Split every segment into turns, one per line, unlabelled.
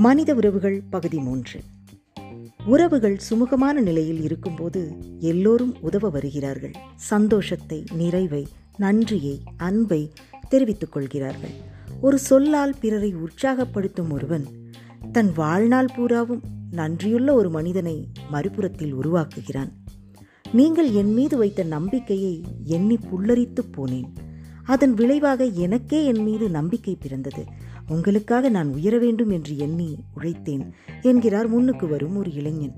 மனித உறவுகள் பகுதி மூன்று. உறவுகள் சுமூகமான நிலையில் இருக்கும்போது எல்லோரும் உதவ வருகிறார்கள். சந்தோஷத்தை நிறைவை நன்றியை அன்பை தெரிவித்துக் கொள்கிறார்கள். ஒரு சொல்லால் பிறரை உற்சாகப்படுத்தும் ஒருவன் தன் வாழ்நாள் பூராவும் நன்றியுள்ள ஒரு மனிதனை மறுபுறத்தில் உருவாக்குகிறான். நீங்கள் என் மீது வைத்த நம்பிக்கையை எண்ணி புல்லரித்துப் போனேன். அதன் விளைவாக எனக்கே என் மீது நம்பிக்கை பிறந்தது. உங்களுக்காக நான் உயர வேண்டும் என்று எண்ணி உழைத்தேன் என்கிறார் முன்னுக்கு வரும் ஒரு இளைஞன்.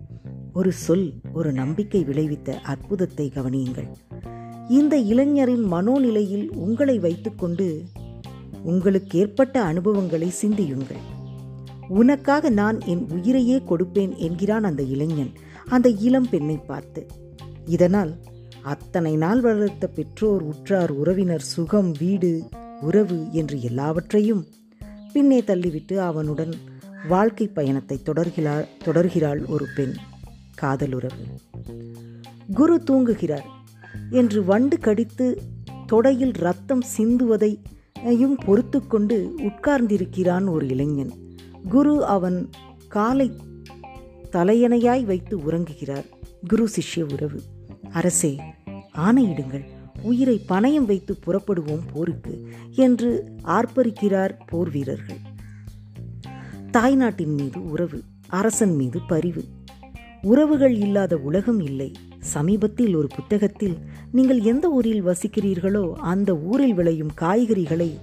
ஒரு சொல் ஒரு நம்பிக்கை விளைவித்த அற்புதத்தை கவனியுங்கள். இந்த இளைஞரின் மனோநிலையில் உங்களை வைத்துக்கொண்டு உங்களுக்கு ஏற்பட்ட அனுபவங்களை சிந்தியுங்கள். உனக்காக நான் என் உயிரையே கொடுப்பேன் என்கிறான் அந்த இளைஞன். அந்த இளம் பெண்ணை பார்த்து இதனால் அத்தனை நாள் வளர்த்த பெற்றோர் உற்றார் உறவினர் சுகம் வீடு உறவு என்று எல்லாவற்றையும் பின்னே தள்ளிவிட்டு அவனுடன் வாழ்க்கை பயணத்தை தொடர்கிறாள் தொடர்கிறாள் ஒரு பெண் காதலுறவு. குரு தூங்குகிறார். என்று வண்டு கடித்து தொடையில் ரத்தம் சிந்துவதையும் பொறுத்து கொண்டு உட்கார்ந்திருக்கிறான் ஒரு இளைஞன். குரு அவன் காலை தலையணையாய் வைத்து உறங்குகிறார். குரு சிஷ்ய உறவு. அரசே ஆணையிடுங்கள். உயிரை பணயம் வைத்து புறப்படுவோம் போருக்கு என்று ஆர்ப்பரிக்கிறார் போர் வீரர்கள். தாய்நாட்டின் மீது உறவு அரசன் மீது பரிவு. உறவுகள் இல்லாத உலகம் இல்லை. சமீபத்தில் ஒரு புத்தகத்தில் நீங்கள் எந்த ஊரில் வசிக்கிறீர்களோ அந்த ஊரில் விளையும் காய்கறிகளை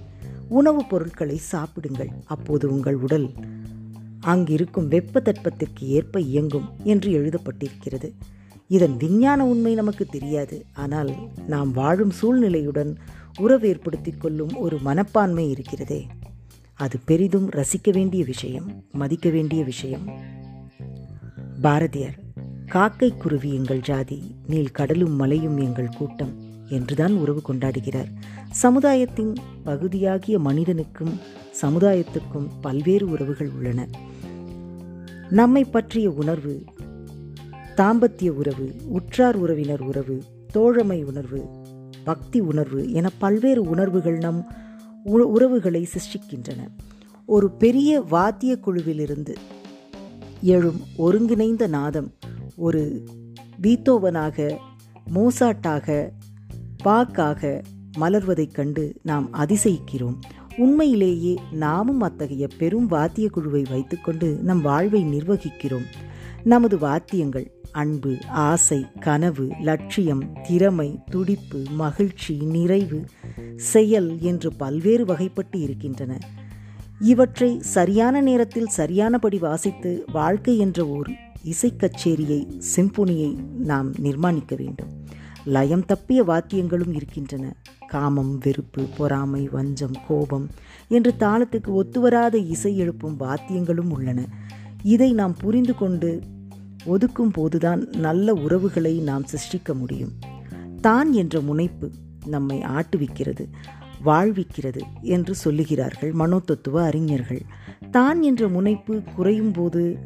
உணவுப் பொருட்களை சாப்பிடுங்கள். அப்போது உங்கள் உடல் அங்கிருக்கும் வெப்ப தட்பத்திற்கு ஏற்ப இயங்கும் என்று எழுதப்பட்டிருக்கிறது. இதன் விஞ்ஞான உண்மை நமக்கு தெரியாது. ஆனால் நாம் வாழும் சூழ்நிலையுடன் உறவு ஏற்படுத்தி கொள்ளும் ஒரு மனப்பான்மை இருக்கிறதே. அது பெரிதும் ரசிக்க வேண்டிய விஷயம் மதிக்க வேண்டிய விஷயம். பாரதியார் காக்கை குருவி எங்கள் ஜாதி நீல் கடலும் மலையும் எங்கள் கூட்டம் என்றுதான் உறவு கொண்டாடுகிறார். சமுதாயத்தின் பகுதியாகிய மனிதனுக்கும் சமுதாயத்துக்கும் பல்வேறு உறவுகள் உள்ளன. நம்மை பற்றிய உணர்வு தாம்பத்திய உறவு உற்றார் உறவினர் உறவு தோழமை உணர்வு பக்தி உணர்வு என பல்வேறு உணர்வுகள் நம் உறவுகளை சிருஷ்டிக்கின்றன. ஒரு பெரிய வாத்திய குழுவிலிருந்து எழும் ஒருங்கிணைந்த நாதம் ஒரு பீத்தோவனாக மோசாட்டாக பாக்காக மலர்வதைக் கண்டு நாம் அதிசயிக்கிறோம். உண்மையிலேயே நாமும் அத்தகைய பெரும் வாத்திய குழுவை வைத்துக்கொண்டு நம் வாழ்வை நிர்வகிக்கிறோம். நமது வாத்தியங்கள் அன்பு ஆசை கனவு லட்சியம் திறமை துடிப்பு மகிழ்ச்சி நிறைவு செயல் என்று பல்வேறு வகைப்பட்டு இருக்கின்றன. இவற்றை சரியான நேரத்தில் சரியானபடி வாசித்து வாழ்க்கை என்ற ஓர் இசைக்கச்சேரியை சிம்பொனியை நாம் நிர்மாணிக்க வேண்டும். லயம் தப்பிய வாத்தியங்களும் இருக்கின்றன. காமம் வெறுப்பு பொறாமை வஞ்சம் கோபம் என்று தாளத்துக்கு ஒத்துவராத இசை எழுப்பும் வாத்தியங்களும் உள்ளன. இதை நாம் புரிந்து கொண்டு ஒதுக்கும் போதுதான் நல்ல உறவுகளை நாம் சிருஷ்டிக்க முடியும். தான் என்ற முனைப்பு நம்மை ஆட்டுவிக்கிறது வாழ்விக்கிறது என்று சொல்லுகிறார்கள் மனோதத்துவ அறிஞர்கள். தான் என்ற முனைப்பு குறையும் போது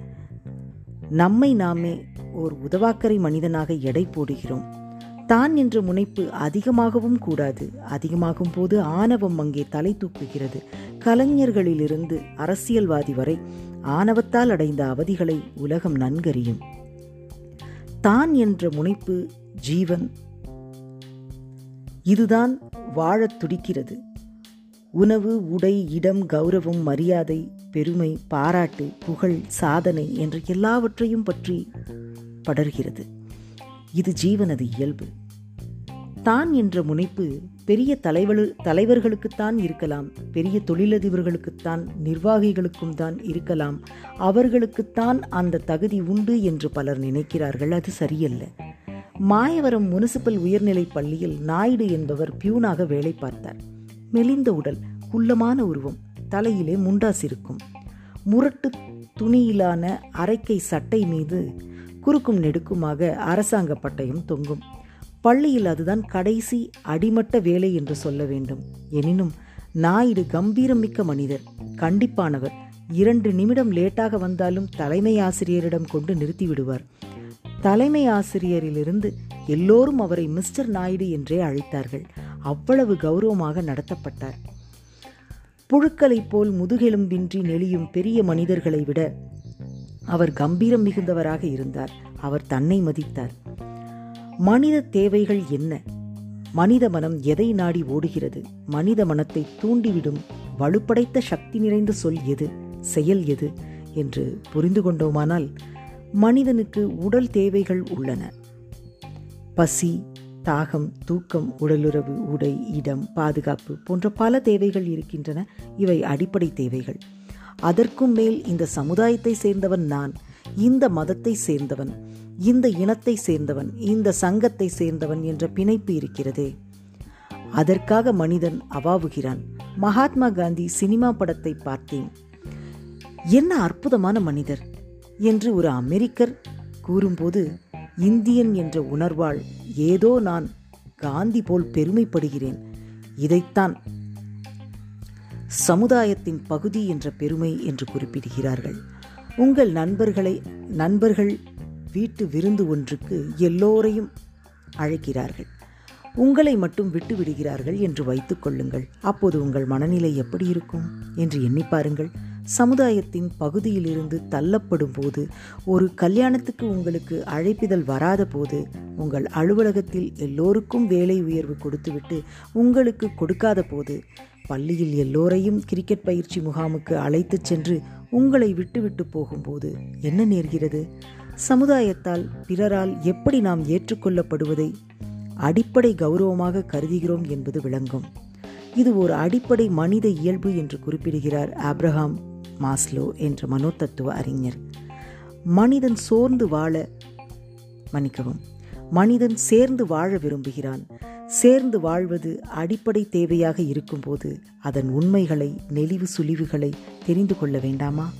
நம்மை நாமே ஓர் உதவாக்கரை மனிதனாக எடை போடுகிறோம். தான் என்ற முனைப்பு அதிகமாகவும் கூடாது. அதிகமாகும் போது ஆணவம் அங்கே தலை தூக்குகிறது. கலைஞர்களிலிருந்து அரசியல்வாதி வரை ஆணவத்தால் அடைந்த அவதிகளை உலகம் நன்கறியும். தான் என்ற முனைப்பு ஜீவன். இதுதான் வாழத் துடிக்கிறது. உணவு உடை இடம் கௌரவம் மரியாதை பெருமை பாராட்டு புகழ் சாதனை என்ற எல்லாவற்றையும் பற்றி படர்கிறது. இது ஜீவனது இயல்பு. தான் என்ற முனைப்பு பெரிய தலைவலு தலைவர்களுக்குத்தான் இருக்கலாம் பெரிய தொழிலதிபர்களுக்குத்தான் நிர்வாகிகளுக்கும் தான் இருக்கலாம். அவர்களுக்குத்தான் அந்த தகுதி உண்டு என்று பலர் நினைக்கிறார்கள் அது சரியல்ல. மாயவரம் முனிசிபல் உயர்நிலைப் பள்ளியில் நாயுடு என்பவர் பியூனாக வேலை பார்த்தார். மெலிந்த உடல் குள்ளமான உருவம் தலையிலே முண்டாஸ் இருக்கும் முரட்டு துணியிலான அரைக்கை சட்டை மீது குறுக்கும் நெடுக்குமாக அரசாங்க பட்டயம் தொங்கும். பள்ளியில் அதுதான் கடைசி அடிமட்ட வேலை என்று சொல்ல வேண்டும். எனினும் நாயுடு கம்பீரமிக்க மனிதர் கண்டிப்பானவர். இரண்டு நிமிடம் லேட்டாக வந்தாலும் தலைமை ஆசிரியரிடம் கொண்டு நிறுத்திவிடுவார் தலைமை ஆசிரியரிலிருந்து எல்லோரும் அவரை மிஸ்டர் நாயுடு என்றே அழைத்தார்கள். அவ்வளவு கௌரவமாக நடத்தப்பட்டார். புழுக்களைப் போல் முதுகெலும்பின்றி நெளியும் பெரிய மனிதர்களை விட அவர் கம்பீரம் மிகுந்தவராக இருந்தார். அவர் தன்னை மதித்தார். மனித தேவைகள் என்ன? மனித மனம் எதை நாடி ஓடுகிறது? மனித மனத்தை தூண்டிவிடும் வலுப்படைத்த சக்தி நிறைந்த சொல் எது? செயல் எது? என்று புரிந்து கொண்டோமானால் மனிதனுக்கு உடல் தேவைகள் உள்ளன. பசி தாகம் தூக்கம் உடலுறவு உடை இடம் பாதுகாப்பு போன்ற பல தேவைகள் இருக்கின்றன. இவை அடிப்படை தேவைகள். அதற்கும் மேல் இந்த சமுதாயத்தை சேர்ந்தவன் நான் இந்த மதத்தை சேர்ந்தவன் இந்த இனத்தை சேர்ந்தவன் இந்த சங்கத்தை சேர்ந்தவன் என்ற பிணைப்பு இருக்கிறதே. அதற்காக மனிதன் அவாவுகிறான். மகாத்மா காந்தி சினிமா படத்தை பார்த்தேன். என்ன அற்புதமான மனிதர் என்று ஒரு அமெரிக்கர் கூறும்போது இந்தியன் என்ற உணர்வால் ஏதோ நான் காந்தி போல் பெருமைப்படுகிறேன். இதைத்தான் சமுதாயத்தின் பகுதி என்ற பெருமை என்று குறிப்பிடுகிறார்கள். உங்கள் நண்பர்களை நண்பர்கள் வீட்டு விருந்து ஒன்றுக்கு எல்லோரையும் அழைக்கிறார்கள். உங்களை மட்டும் விட்டு விடுகிறார்கள் என்று வைத்துக்கொள்ளுங்கள் அப்போது உங்கள் மனநிலை எப்படி இருக்கும்? என்று எண்ணி பாருங்கள். சமுதாயத்தின் பகுதியிலிருந்து தள்ளப்படும் போது ஒரு கல்யாணத்துக்கு உங்களுக்கு அழைப்பிதழ் வராத போது உங்கள் அலுவலகத்தில் எல்லோருக்கும் வேலை உயர்வு கொடுத்துவிட்டு உங்களுக்கு கொடுக்காத போது பள்ளியில் எல்லோரையும் கிரிக்கெட் பயிற்சி முகாமுக்கு அழைத்துச் சென்று உங்களை விட்டுவிட்டு போகும்போது என்ன நேர்கிறது? சமுதாயத்தால் பிறரால் எப்படி நாம் ஏற்றுக்கொள்ளப்படுவதை அடிப்படை கௌரவமாக கருதுகிறோம் என்பது விளங்கும். இது ஒரு அடிப்படை மனித இயல்பு என்று குறிப்பிடுகிறார் ஆப்ரஹாம். மாஸ்லோ என்ற மனோதத்துவ அறிஞர். மனிதன் சோர்ந்து வாழ மன்னிக்கவும். மனிதன் சேர்ந்து வாழ விரும்புகிறான். சேர்ந்து வாழ்வது அடிப்படை தேவையாக இருக்கும்போது அதன் உண்மைகளை நெளிவு சுழிவுகளை தெரிந்து கொள்ள வேண்டாமா?